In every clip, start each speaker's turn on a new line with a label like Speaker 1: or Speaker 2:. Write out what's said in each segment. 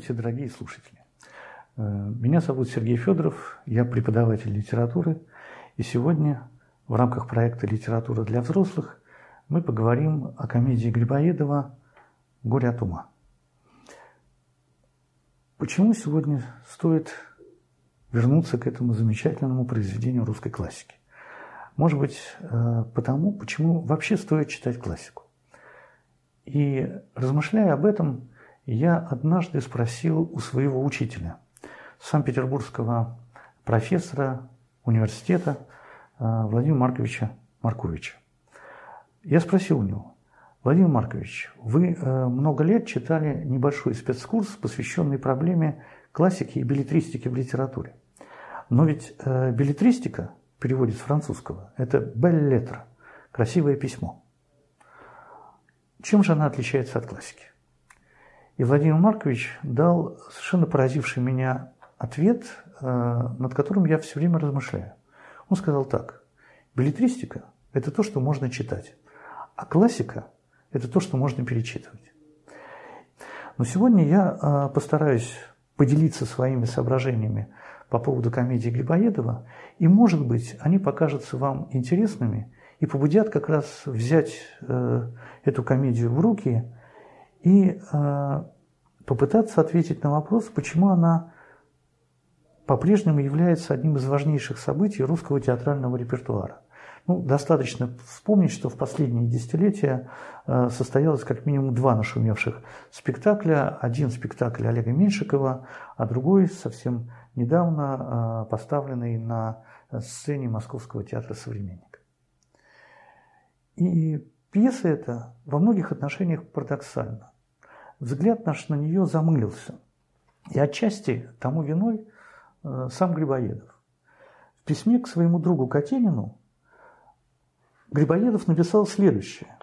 Speaker 1: Здравствуйте, дорогие слушатели. Э, меня зовут Сергей Федоров, я преподаватель литературы, и сегодня в рамках проекта «Литература для взрослых» мы поговорим о комедии Грибоедова «Горе от ума». Почему сегодня стоит вернуться к этому замечательному произведению русской классики? Может быть, э, потому, почему вообще стоит читать классику. И размышляя об этом, я однажды спросил у своего учителя, санкт-петербургского профессора университета э, Владимира Марковича Марковича. Я спросил у него, Владимир Маркович, вы э, много лет читали небольшой спецкурс, посвященный проблеме классики и билетристики в литературе. Но ведь э, билетристика, переводит с французского, это «беллетра» – красивое письмо. Чем же она отличается от классики? И Владимир Маркович дал совершенно поразивший меня ответ, э, над которым я все время размышляю. Он сказал так. Билетристика – это то, что можно читать, а классика – это то, что можно перечитывать. Но сегодня я э, постараюсь поделиться своими соображениями по поводу комедии Грибоедова, и, может быть, они покажутся вам интересными и побудят как раз взять э, эту комедию в руки и э, попытаться ответить на вопрос, почему она по-прежнему является одним из важнейших событий русского театрального репертуара. Ну, достаточно вспомнить, что в последние десятилетия э, состоялось как минимум два нашумевших спектакля. Один спектакль Олега Меньшикова, а другой совсем недавно э, поставленный на сцене Московского театра «Современник». И пьеса эта во многих отношениях парадоксальна. Взгляд наш на нее замылился. И отчасти тому виной э, сам Грибоедов. В письме к своему другу Катенину Грибоедов написал следующее.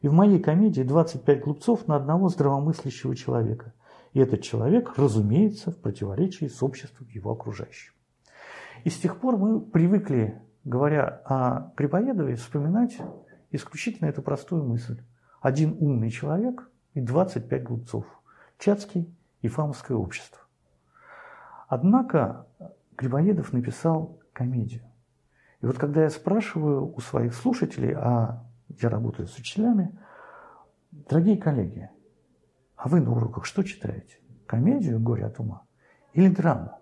Speaker 1: И в моей комедии 25 глупцов на одного здравомыслящего человека. И этот человек, разумеется, в противоречии с обществом его окружающим. И с тех пор мы привыкли, говоря о Грибоедове, вспоминать исключительно эту простую мысль. Один умный человек и 25 глупцов. Чацкий и Фамовское общество. Однако Грибоедов написал комедию. И вот когда я спрашиваю у своих слушателей, а я работаю с учителями, дорогие коллеги, а вы на уроках что читаете? Комедию «Горе от ума» или драму?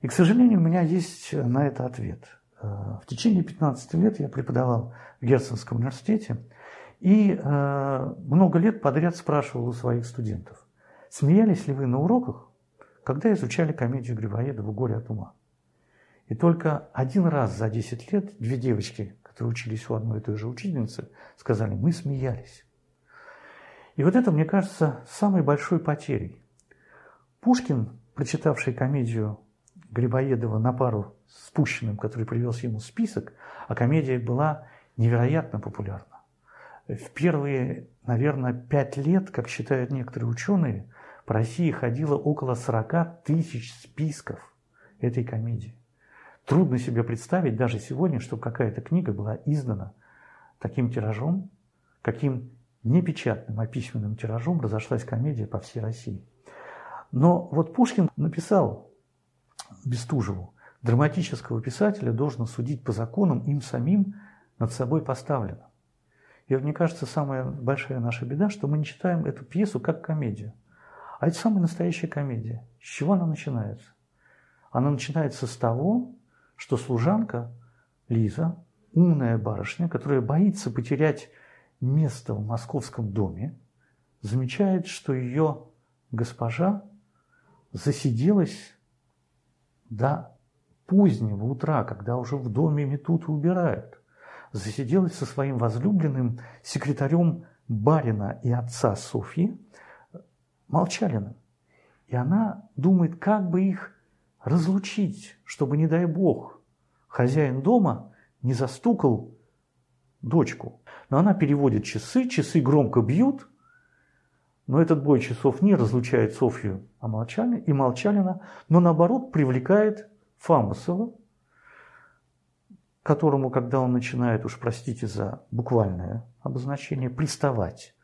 Speaker 1: И, к сожалению, у меня есть на это ответ. Э, в течение 15 лет я преподавал в Герценском университете и э, много лет подряд спрашивал у своих студентов, смеялись ли вы на уроках, когда изучали комедию Грибоедова «Горе от ума». И только один раз за 10 лет две девочки, которые учились у одной и той же учительницы, сказали, мы смеялись. И вот это, мне кажется, самой большой потерей. Пушкин, прочитавший комедию Грибоедова на пару с Пущиным, который привез ему список, а комедия была невероятно популярна. В первые, наверное, пять лет, как считают некоторые ученые, по России ходило около 40 тысяч списков этой комедии. Трудно себе представить даже сегодня, чтобы какая-то книга была издана таким тиражом, каким не печатным, а письменным тиражом разошлась комедия по всей России. Но вот Пушкин написал Бестужеву, драматического писателя должно судить по законам им самим над собой поставлено. И мне кажется, самая большая наша беда, что мы не читаем эту пьесу как комедию. А это самая настоящая комедия. С чего она начинается? Она начинается с того, что служанка Лиза, умная барышня, которая боится потерять место в московском доме, замечает, что ее госпожа засиделась до позднего утра, когда уже в доме метут и убирают. Засиделась со своим возлюбленным секретарем барина и отца Софьи Молчалиным. И она думает, как бы их разлучить, чтобы, не дай бог, хозяин дома не застукал дочку. Но она переводит часы, часы громко бьют, но этот бой часов не разлучает Софью а Молчалина, и Молчалина, но наоборот привлекает Фамусова, которому, когда он начинает, уж простите за буквальное обозначение, приставать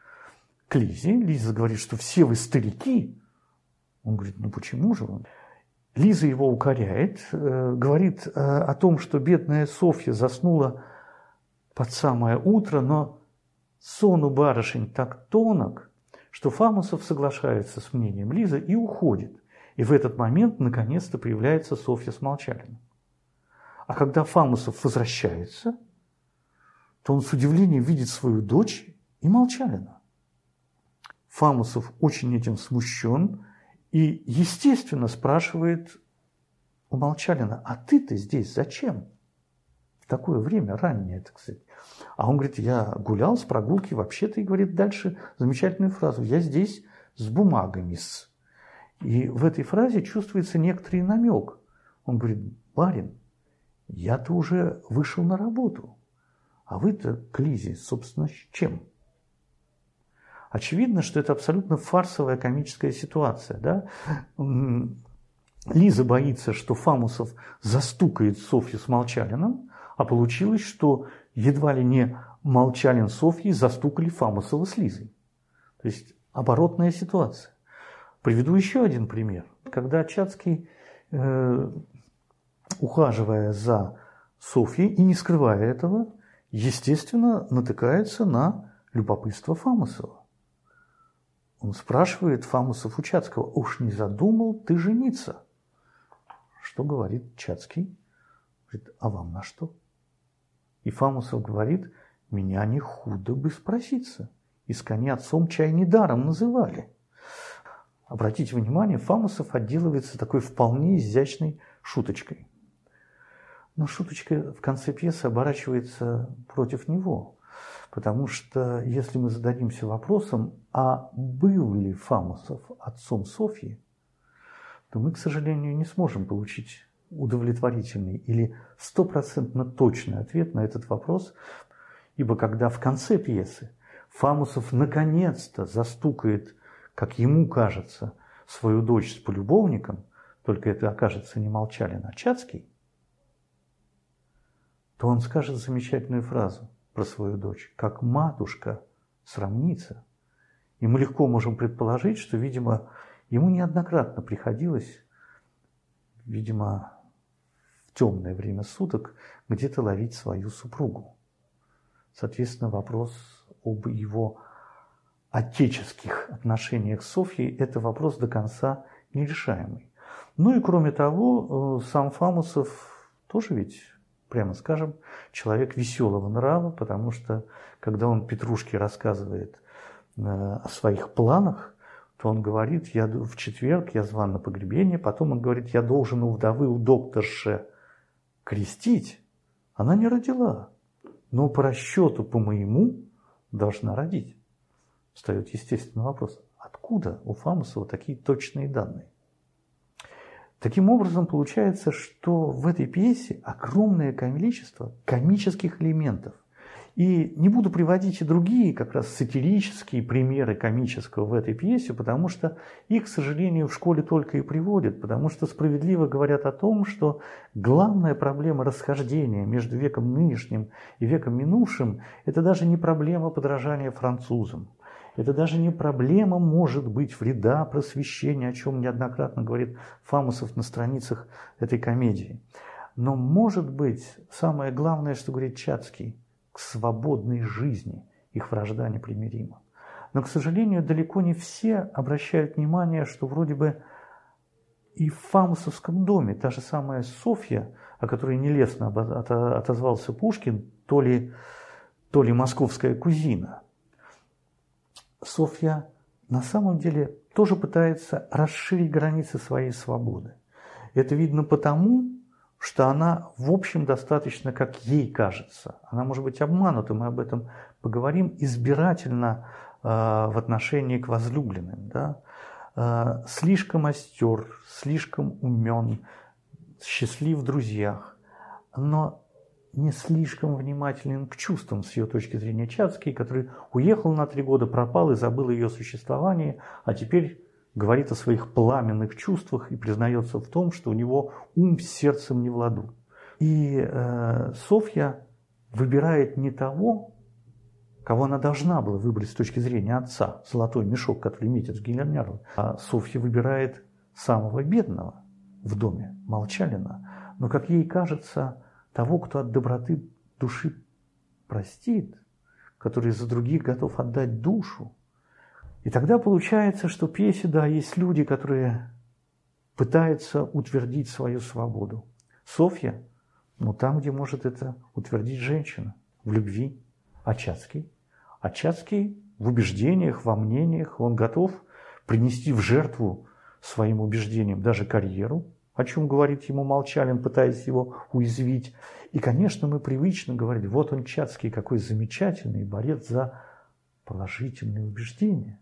Speaker 1: к Лизе, Лиза говорит, что все вы старики, Он говорит, ну почему же он? Лиза его укоряет, э, говорит э, о том, что бедная Софья заснула под самое утро, но сон у барышень так тонок, что Фамусов соглашается с мнением Лизы и уходит. И в этот момент наконец-то появляется Софья Смолчалина. А когда Фамусов возвращается, то он с удивлением видит свою дочь и Молчалина. Фамусов очень этим смущен и, естественно, спрашивает у Молчалина, а ты-то здесь зачем? В такое время, раннее, так сказать. А он говорит, я гулял с прогулки, вообще-то, и говорит дальше замечательную фразу, я здесь с бумагами. -с. И в этой фразе чувствуется некоторый намек. Он говорит, барин, я-то уже вышел на работу, а вы-то к Лизе, собственно, с чем? Очевидно, что это абсолютно фарсовая комическая ситуация. Да? Лиза боится, что Фамусов застукает Софью с Молчалиным, а получилось, что едва ли не Молчалин Софьей застукали Фамусова с Лизой. То есть оборотная ситуация. Приведу еще один пример. Когда Чацкий, э, ухаживая за Софьей и не скрывая этого, естественно, натыкается на любопытство Фамусова. Он спрашивает Фамусов у Чацкого, уж не задумал ты жениться? Что говорит Чацкий? Говорит, а вам на что? И Фамусов говорит, меня не худо бы спроситься. Искони отцом чай недаром называли. Обратите внимание, Фамусов отделывается такой вполне изящной шуточкой. Но шуточка в конце пьесы оборачивается против него. Потому что если мы зададимся вопросом, а был ли Фамусов отцом Софьи, то мы, к сожалению, не сможем получить удовлетворительный или стопроцентно точный ответ на этот вопрос, ибо когда в конце пьесы Фамусов наконец-то застукает, как ему кажется, свою дочь с полюбовником, только это окажется не Молчалин, а то он скажет замечательную фразу про свою дочь, как матушка сравнится. И мы легко можем предположить, что, видимо, ему неоднократно приходилось, видимо, в темное время суток где-то ловить свою супругу. Соответственно, вопрос об его отеческих отношениях с Софьей – это вопрос до конца нерешаемый. Ну и кроме того, э, сам Фамусов тоже ведь прямо скажем, человек веселого нрава, потому что когда он Петрушке рассказывает э, о своих планах, то он говорит, я в четверг я зван на погребение, потом он говорит, я должен у вдовы, у докторши крестить. Она не родила, но по расчету, по моему, должна родить. Встает естественный вопрос, откуда у Фамусова такие точные данные? Таким образом, получается, что в этой пьесе огромное количество комических элементов. И не буду приводить и другие как раз сатирические примеры комического в этой пьесе, потому что их, к сожалению, в школе только и приводят, потому что справедливо говорят о том, что главная проблема расхождения между веком нынешним и веком минувшим – это даже не проблема подражания французам. Это даже не проблема, может быть, вреда просвещения, о чем неоднократно говорит Фамусов на страницах этой комедии. Но, может быть, самое главное, что говорит Чацкий, к свободной жизни их вражда непримирима. Но, к сожалению, далеко не все обращают внимание, что вроде бы и в Фамусовском доме та же самая Софья, о которой нелестно отозвался Пушкин, то ли, то ли московская кузина – Софья на самом деле тоже пытается расширить границы своей свободы. Это видно потому, что она, в общем, достаточно, как ей кажется. Она может быть обманута, мы об этом поговорим, избирательно э, в отношении к возлюбленным. Да? Э, слишком остер, слишком умен, счастлив в друзьях. Но не слишком внимателен к чувствам с ее точки зрения Чацкий, который уехал на три года, пропал и забыл ее существование, а теперь говорит о своих пламенных чувствах и признается в том, что у него ум с сердцем не в ладу. И э, Софья выбирает не того, кого она должна была выбрать с точки зрения отца, золотой мешок, который метит в Гильерняру, а Софья выбирает самого бедного в доме, Молчалина, но, как ей кажется, того, кто от доброты души простит, который за других готов отдать душу. И тогда получается, что в пьесе, да, есть люди, которые пытаются утвердить свою свободу. Софья, ну там, где может это утвердить женщина, в любви. А Чацкий? А Чацкий в убеждениях, во мнениях, он готов принести в жертву своим убеждениям даже карьеру, о чем говорит ему Молчалин, пытаясь его уязвить. И, конечно, мы привычно говорим, вот он Чацкий, какой замечательный борец за положительные убеждения.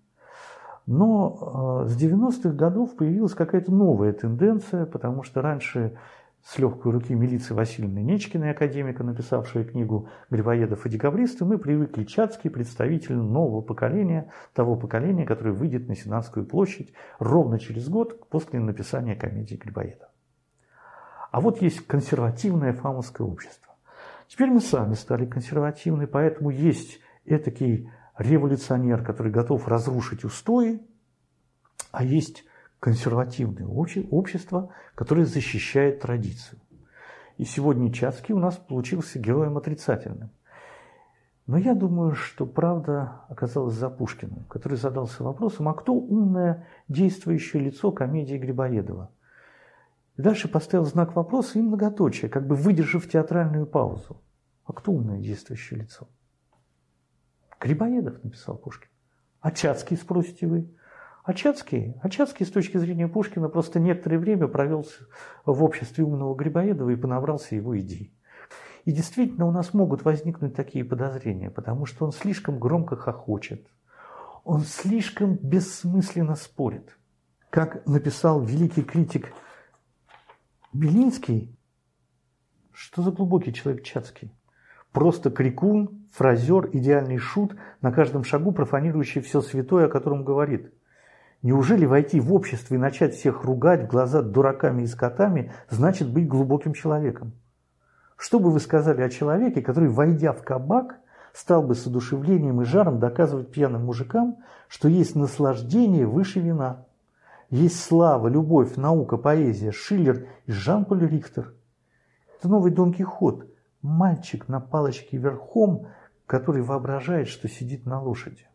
Speaker 1: Но э, с 90-х годов появилась какая-то новая тенденция, потому что раньше с легкой руки милиции Васильевны Нечкиной, академика, написавшей книгу «Грибоедов и декабристы», мы привыкли Чацкий, представитель нового поколения, того поколения, которое выйдет на Сенатскую площадь ровно через год после написания комедии Грибоедов. А вот есть консервативное фамовское общество. Теперь мы сами стали консервативны, поэтому есть этакий революционер, который готов разрушить устои, а есть консервативное общество, которое защищает традицию. И сегодня Чацкий у нас получился героем отрицательным. Но я думаю, что правда оказалась за Пушкиным, который задался вопросом, а кто умное действующее лицо комедии Грибоедова? И дальше поставил знак вопроса и многоточие, как бы выдержав театральную паузу. А кто умное действующее лицо? Грибоедов, написал Пушкин. А Чацкий, спросите вы? Ачацкий, Ачацкий с точки зрения Пушкина просто некоторое время провел в обществе умного Грибоедова и понабрался его идей. И действительно у нас могут возникнуть такие подозрения, потому что он слишком громко хохочет, он слишком бессмысленно спорит. Как написал великий критик Белинский, что за глубокий человек Чацкий? Просто крикун, фразер, идеальный шут, на каждом шагу профанирующий все святое, о котором говорит – Неужели войти в общество и начать всех ругать в глаза дураками и скотами, значит быть глубоким человеком? Что бы вы сказали о человеке, который, войдя в кабак, стал бы с одушевлением и жаром доказывать пьяным мужикам, что есть наслаждение выше вина? Есть слава, любовь, наука, поэзия, Шиллер и Жан-Поль Рихтер. Это новый Дон Кихот, мальчик на палочке верхом, который воображает, что сидит на лошади.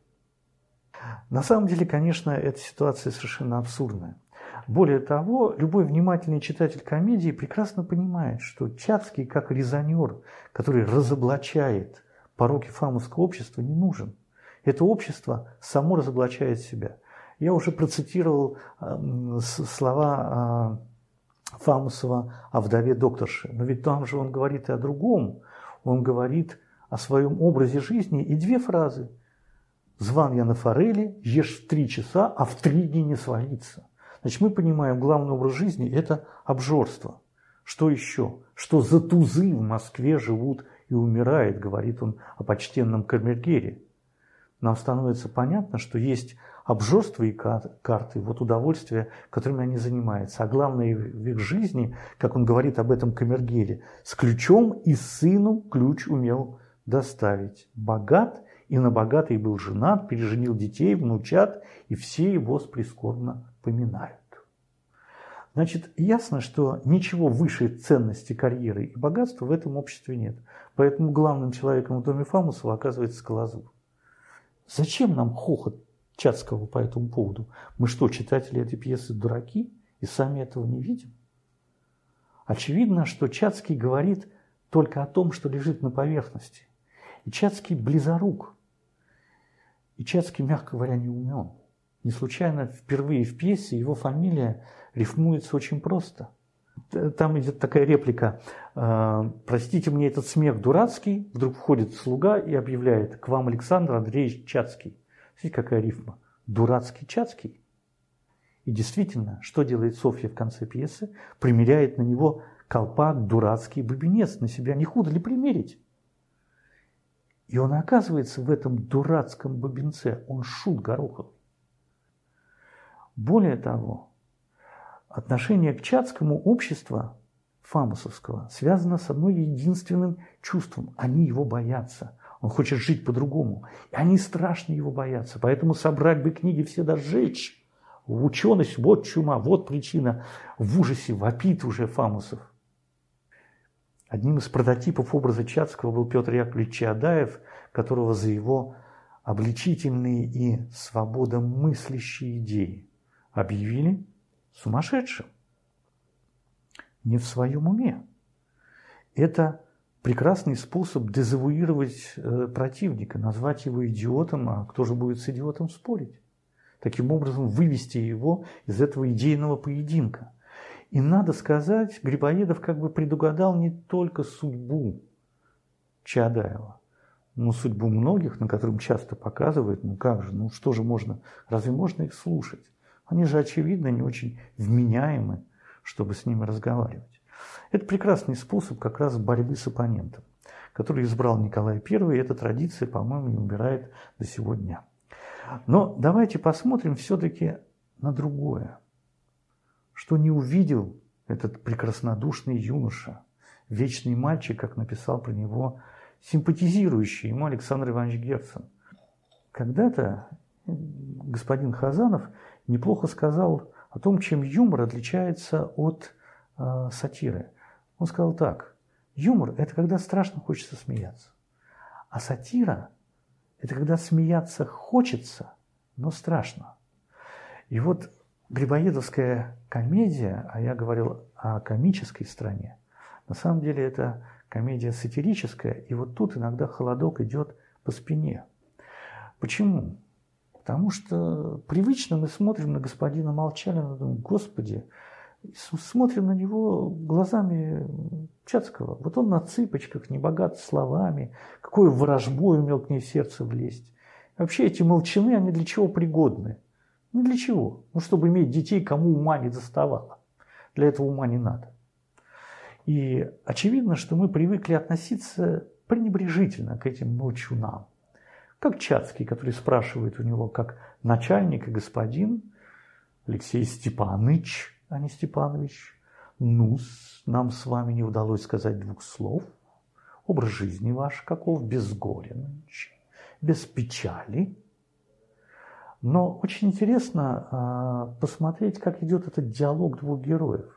Speaker 1: На самом деле, конечно, эта ситуация совершенно абсурдная. Более того, любой внимательный читатель комедии прекрасно понимает, что Чацкий, как резонер, который разоблачает пороки фамовского общества, не нужен. Это общество само разоблачает себя. Я уже процитировал э, слова э, Фамусова о вдове докторши, но ведь там же он говорит и о другом. Он говорит о своем образе жизни и две фразы – Зван я на форели, ешь в три часа, а в три дня не свалиться. Значит, мы понимаем, главный образ жизни – это обжорство. Что еще? Что за тузы в Москве живут и умирает, говорит он о почтенном камергере. Нам становится понятно, что есть обжорство и карты, вот удовольствия, которыми они занимаются. А главное в их жизни, как он говорит об этом камергере, с ключом и сыну ключ умел доставить. Богат и на богатый был женат, переженил детей, внучат, и все его прискорбно поминают. Значит, ясно, что ничего выше ценности карьеры и богатства в этом обществе нет. Поэтому главным человеком в доме Фамусова оказывается Скалозуб. Зачем нам хохот Чацкого по этому поводу? Мы что, читатели этой пьесы дураки и сами этого не видим? Очевидно, что Чацкий говорит только о том, что лежит на поверхности. И Чацкий близорук. И Чацкий, мягко говоря, не умен. Не случайно впервые в пьесе его фамилия рифмуется очень просто. Там идет такая реплика. «Э, «Простите мне этот смех дурацкий». Вдруг входит слуга и объявляет «К вам Александр Андреевич Чацкий». Смотрите, какая рифма. «Дурацкий Чацкий». И действительно, что делает Софья в конце пьесы? Примеряет на него колпак, дурацкий бубенец на себя. Не худо ли примерить? И он оказывается в этом дурацком бубенце, он шут Горохов. Более того, отношение к чатскому обществу фамусовского связано с одной единственным чувством. Они его боятся. Он хочет жить по-другому. И они страшно его боятся. Поэтому собрать бы книги все да сжечь. Ученость, вот чума, вот причина. В ужасе вопит уже Фамусов. Одним из прототипов образа Чацкого был Петр Яковлевич Чаадаев, которого за его обличительные и свободомыслящие идеи объявили сумасшедшим, не в своем уме. Это прекрасный способ дезавуировать э, противника, назвать его идиотом, а кто же будет с идиотом спорить? Таким образом, вывести его из этого идейного поединка. И надо сказать, Грибоедов как бы предугадал не только судьбу Чадаева, но судьбу многих, на котором часто показывают, ну как же, ну что же можно, разве можно их слушать? Они же, очевидно, не очень вменяемы, чтобы с ними разговаривать. Это прекрасный способ как раз борьбы с оппонентом, который избрал Николай I, и эта традиция, по-моему, не убирает до сегодня. Но давайте посмотрим все-таки на другое. Что не увидел этот прекраснодушный юноша, вечный мальчик, как написал про него симпатизирующий ему Александр Иванович Герцен. Когда-то господин Хазанов неплохо сказал о том, чем юмор отличается от э, сатиры. Он сказал так, юмор – это когда страшно хочется смеяться, а сатира – это когда смеяться хочется, но страшно. И вот Грибоедовская комедия, а я говорил о комической стране, на самом деле это комедия сатирическая, и вот тут иногда холодок идет по спине. Почему? Потому что привычно мы смотрим на господина Молчалина думаем, господи, смотрим на него глазами Чацкого. Вот он на цыпочках, не богат словами, какой ворожбой умел к ней в сердце влезть. вообще эти молчаны, они для чего пригодны? Ну для чего? Ну, чтобы иметь детей, кому ума не доставало. Для этого ума не надо. И очевидно, что мы привыкли относиться пренебрежительно к этим молчунам. Как Чацкий, который спрашивает у него, как начальник и господин Алексей Степанович, а не Степанович. ну нам с вами не удалось сказать двух слов. Образ жизни ваш каков, без горя нынче, без печали. Но очень интересно э, посмотреть, как идет этот диалог двух героев.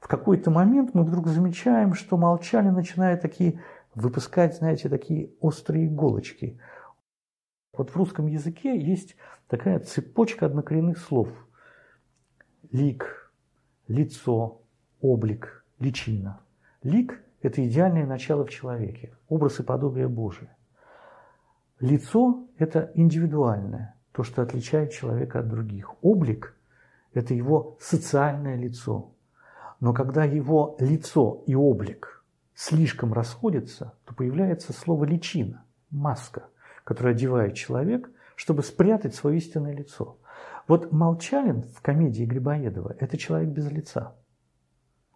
Speaker 1: В какой-то момент мы вдруг замечаем, что молчали начинает такие выпускать, знаете, такие острые иголочки. Вот в русском языке есть такая цепочка однокоренных слов. Лик, лицо, облик, личина. Лик – это идеальное начало в человеке, образ и подобие Божие. Лицо – это индивидуальное, то, что отличает человека от других. Облик – это его социальное лицо. Но когда его лицо и облик слишком расходятся, то появляется слово «личина», маска, которую одевает человек, чтобы спрятать свое истинное лицо. Вот Молчалин в комедии Грибоедова – это человек без лица.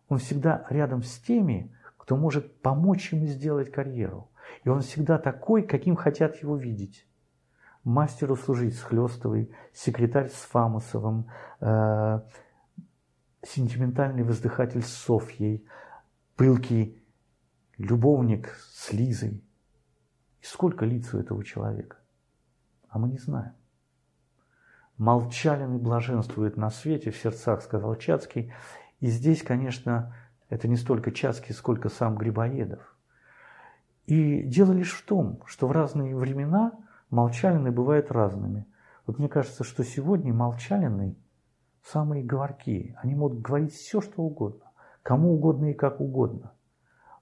Speaker 1: Он всегда рядом с теми, кто может помочь ему сделать карьеру. И он всегда такой, каким хотят его видеть. Мастеру служить с Хлестовой, секретарь с Фамусовым, э, сентиментальный воздыхатель с Софьей, пылкий любовник с Лизой. И сколько лиц у этого человека? А мы не знаем. Молчалин и блаженствует на свете, в сердцах, сказал Чацкий. И здесь, конечно, это не столько Чацкий, сколько сам Грибоедов. И дело лишь в том, что в разные времена молчалины бывают разными. Вот мне кажется, что сегодня молчалины самые говоркие. Они могут говорить все, что угодно, кому угодно и как угодно.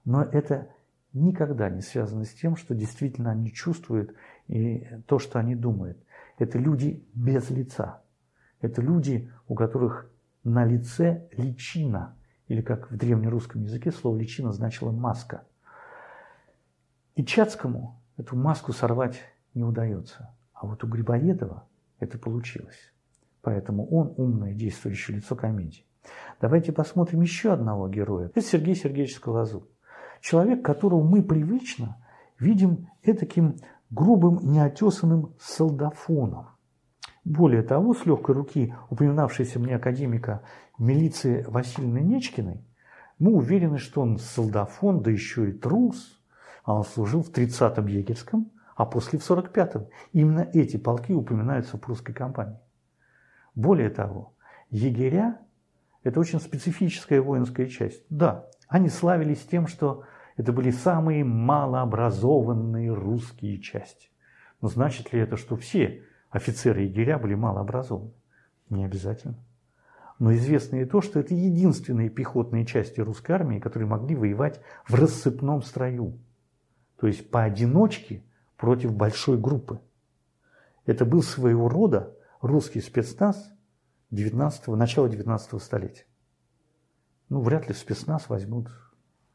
Speaker 1: Но это никогда не связано с тем, что действительно они чувствуют и то, что они думают. Это люди без лица. Это люди, у которых на лице личина, или как в древнерусском языке слово личина значило маска. И Чацкому эту маску сорвать не удается. А вот у Грибоедова это получилось. Поэтому он умное действующее лицо комедии. Давайте посмотрим еще одного героя. Это Сергей Сергеевич Скалозуб. Человек, которого мы привычно видим таким грубым неотесанным солдафоном. Более того, с легкой руки упоминавшейся мне академика милиции Васильевны Нечкиной, мы уверены, что он солдафон, да еще и трус, а он служил в 30-м егерском, а после в 45-м. Именно эти полки упоминаются в прусской кампании. Более того, егеря – это очень специфическая воинская часть. Да, они славились тем, что это были самые малообразованные русские части. Но значит ли это, что все офицеры егеря были малообразованы? Не обязательно. Но известно и то, что это единственные пехотные части русской армии, которые могли воевать в рассыпном строю. То есть поодиночке против большой группы. Это был своего рода русский спецназ 19 начала 19 столетия. Ну, вряд ли в спецназ возьмут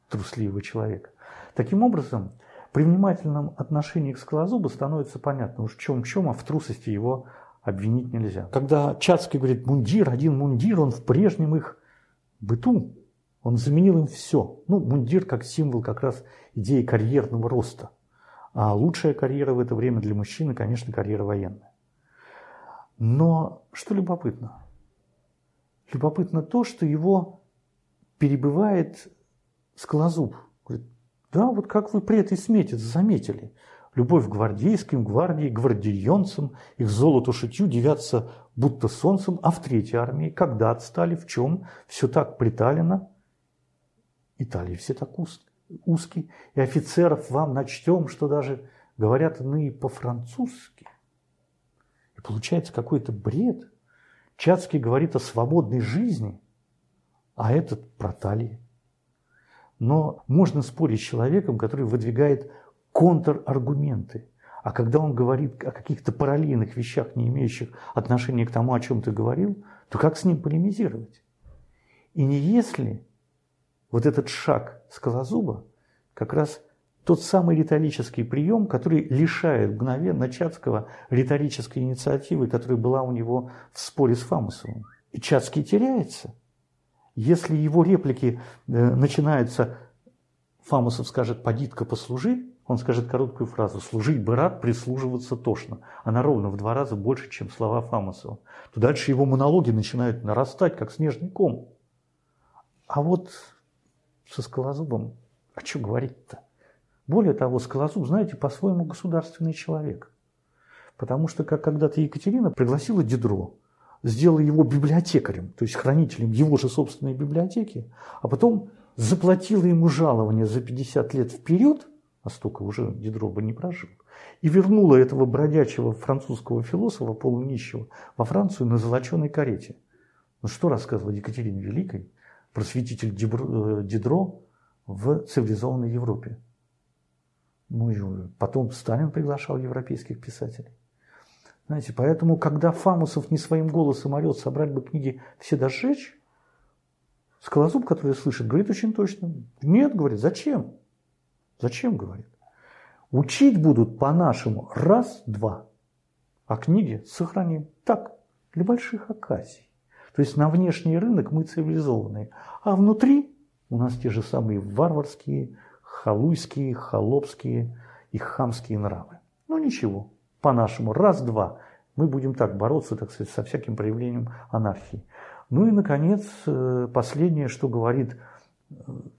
Speaker 1: трусливого человека. Таким образом, при внимательном отношении к Скалозубу становится понятно, уж в чем чем, а в трусости его обвинить нельзя. Когда Чацкий говорит мундир, один мундир, он в прежнем их быту, он заменил им все. Ну, мундир как символ как раз идеи карьерного роста. А лучшая карьера в это время для мужчины, конечно, карьера военная. Но что любопытно? Любопытно то, что его перебывает Скалозуб. Говорит, да, вот как вы при этой смете заметили. Любовь к гвардейским, гвардии, гвардейонцам, их золоту шитью девятся будто солнцем, а в третьей армии, когда отстали, в чем, все так приталено. Италии все так уз, узкие, и офицеров вам начтем, что даже говорят иные по-французски. И получается какой-то бред. Чацкий говорит о свободной жизни, а этот про талии. Но можно спорить с человеком, который выдвигает контраргументы. А когда он говорит о каких-то параллельных вещах, не имеющих отношения к тому, о чем ты говорил, то как с ним полемизировать? И не если вот этот шаг скалозуба как раз тот самый риторический прием, который лишает мгновенно Чацкого риторической инициативы, которая была у него в споре с Фамусовым. И Чацкий теряется. Если его реплики э, начинаются, Фамусов скажет «подитка, послужи», он скажет короткую фразу «служить бы рад, прислуживаться тошно». Она ровно в два раза больше, чем слова Фамусова. То дальше его монологи начинают нарастать, как снежный ком. А вот со Скалозубом, а что говорить-то? Более того, Скалозуб, знаете, по-своему государственный человек. Потому что, как когда-то Екатерина пригласила Дидро, сделала его библиотекарем, то есть хранителем его же собственной библиотеки, а потом заплатила ему жалование за 50 лет вперед, а столько уже Дидро бы не прожил, и вернула этого бродячего французского философа, полунищего, во Францию на золоченой карете. Ну что рассказывал Екатерине Великой, просветитель э, Дидро в цивилизованной Европе? Ну и потом Сталин приглашал европейских писателей. Знаете, поэтому, когда Фамусов не своим голосом орет, собрать бы книги все дожечь, Скалозуб, который слышит, говорит очень точно. Нет, говорит, зачем? Зачем, говорит? Учить будут по-нашему раз-два, а книги сохраним. Так, для больших оказий. То есть на внешний рынок мы цивилизованные, а внутри у нас те же самые варварские, халуйские, холопские и хамские нравы. Ну ничего, по-нашему, раз-два, мы будем так бороться, так сказать, со всяким проявлением анархии. Ну и, наконец, э, последнее, что говорит э,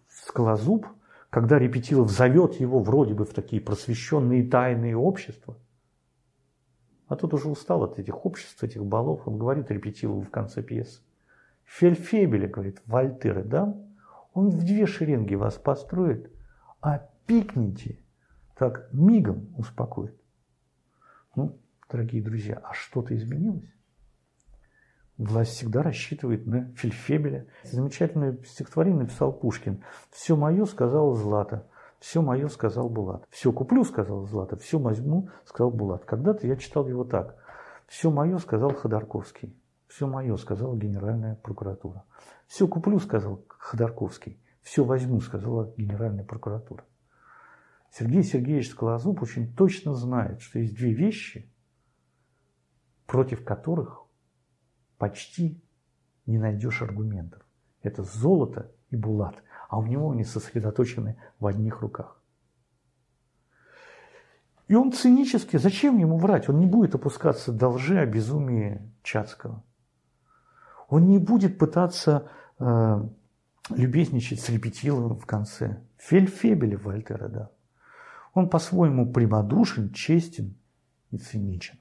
Speaker 1: Скалозуб, когда Репетилов зовет его вроде бы в такие просвещенные тайные общества, а тот уже устал от этих обществ, этих балов, он говорит Репетилову в конце пьесы. Фельфебеля, говорит, Вольтеры, да? Он в две шеренги вас построит, а пикните, так мигом успокоит. Ну, дорогие друзья, а что-то изменилось? Власть всегда рассчитывает на Фельфебеля. Замечательное стихотворение написал Пушкин. «Все мое сказал Злата, все мое сказал Булат. Все куплю, сказал Злата, все возьму, сказал Булат». Когда-то я читал его так. «Все мое сказал Ходорковский, все мое сказала Генеральная прокуратура. Все куплю, сказал Ходорковский, все возьму, сказала Генеральная прокуратура». Сергей Сергеевич Скалозуб очень точно знает, что есть две вещи, против которых почти не найдешь аргументов. Это золото и булат, а у него они сосредоточены в одних руках. И он цинически, зачем ему врать? Он не будет опускаться до лжи о безумии Чацкого. Он не будет пытаться э, любезничать с Репетиловым в конце. Фельфебеля Вольтера, да. Он по-своему прямодушен, честен и циничен.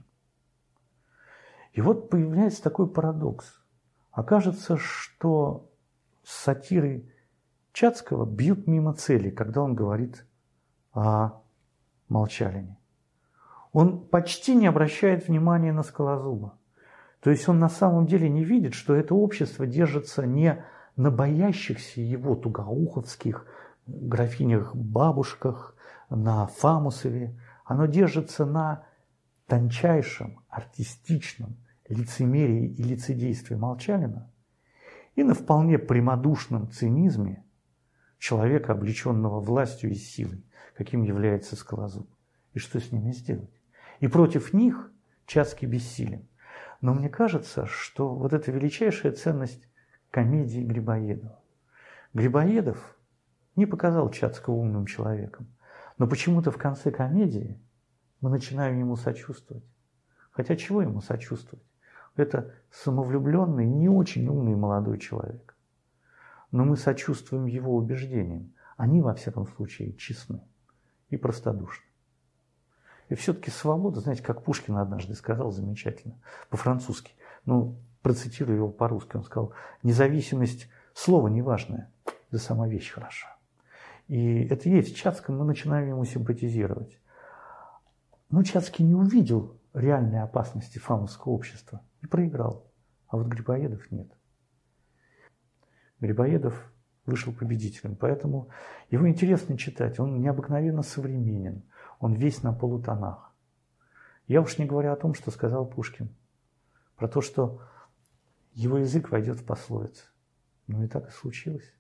Speaker 1: И вот появляется такой парадокс. Окажется, что сатиры Чацкого бьют мимо цели, когда он говорит о Молчалине. Он почти не обращает внимания на Скалозуба. То есть он на самом деле не видит, что это общество держится не на боящихся его тугоуховских графинях-бабушках, на Фамусове. Оно держится на тончайшем, артистичном лицемерии и лицедействе Молчалина и на вполне прямодушном цинизме человека, облеченного властью и силой, каким является Скалозуб. И что с ними сделать? И против них Чацкий бессилен. Но мне кажется, что вот эта величайшая ценность комедии Грибоедова. Грибоедов не показал Чацкого умным человеком, но почему-то в конце комедии мы начинаем ему сочувствовать. Хотя чего ему сочувствовать? Это самовлюбленный, не очень умный молодой человек. Но мы сочувствуем его убеждениям. Они, во всяком случае, честны и простодушны. И все-таки свобода, знаете, как Пушкин однажды сказал замечательно, по-французски, ну, процитирую его по-русски, он сказал, независимость слова неважное, да сама вещь хороша. И это есть. Чацком мы начинаем ему симпатизировать. Но Чацкий не увидел реальной опасности фамовского общества и проиграл. А вот Грибоедов нет. Грибоедов вышел победителем, поэтому его интересно читать. Он необыкновенно современен, он весь на полутонах. Я уж не говорю о том, что сказал Пушкин, про то, что его язык войдет в пословицы. Ну и так и случилось.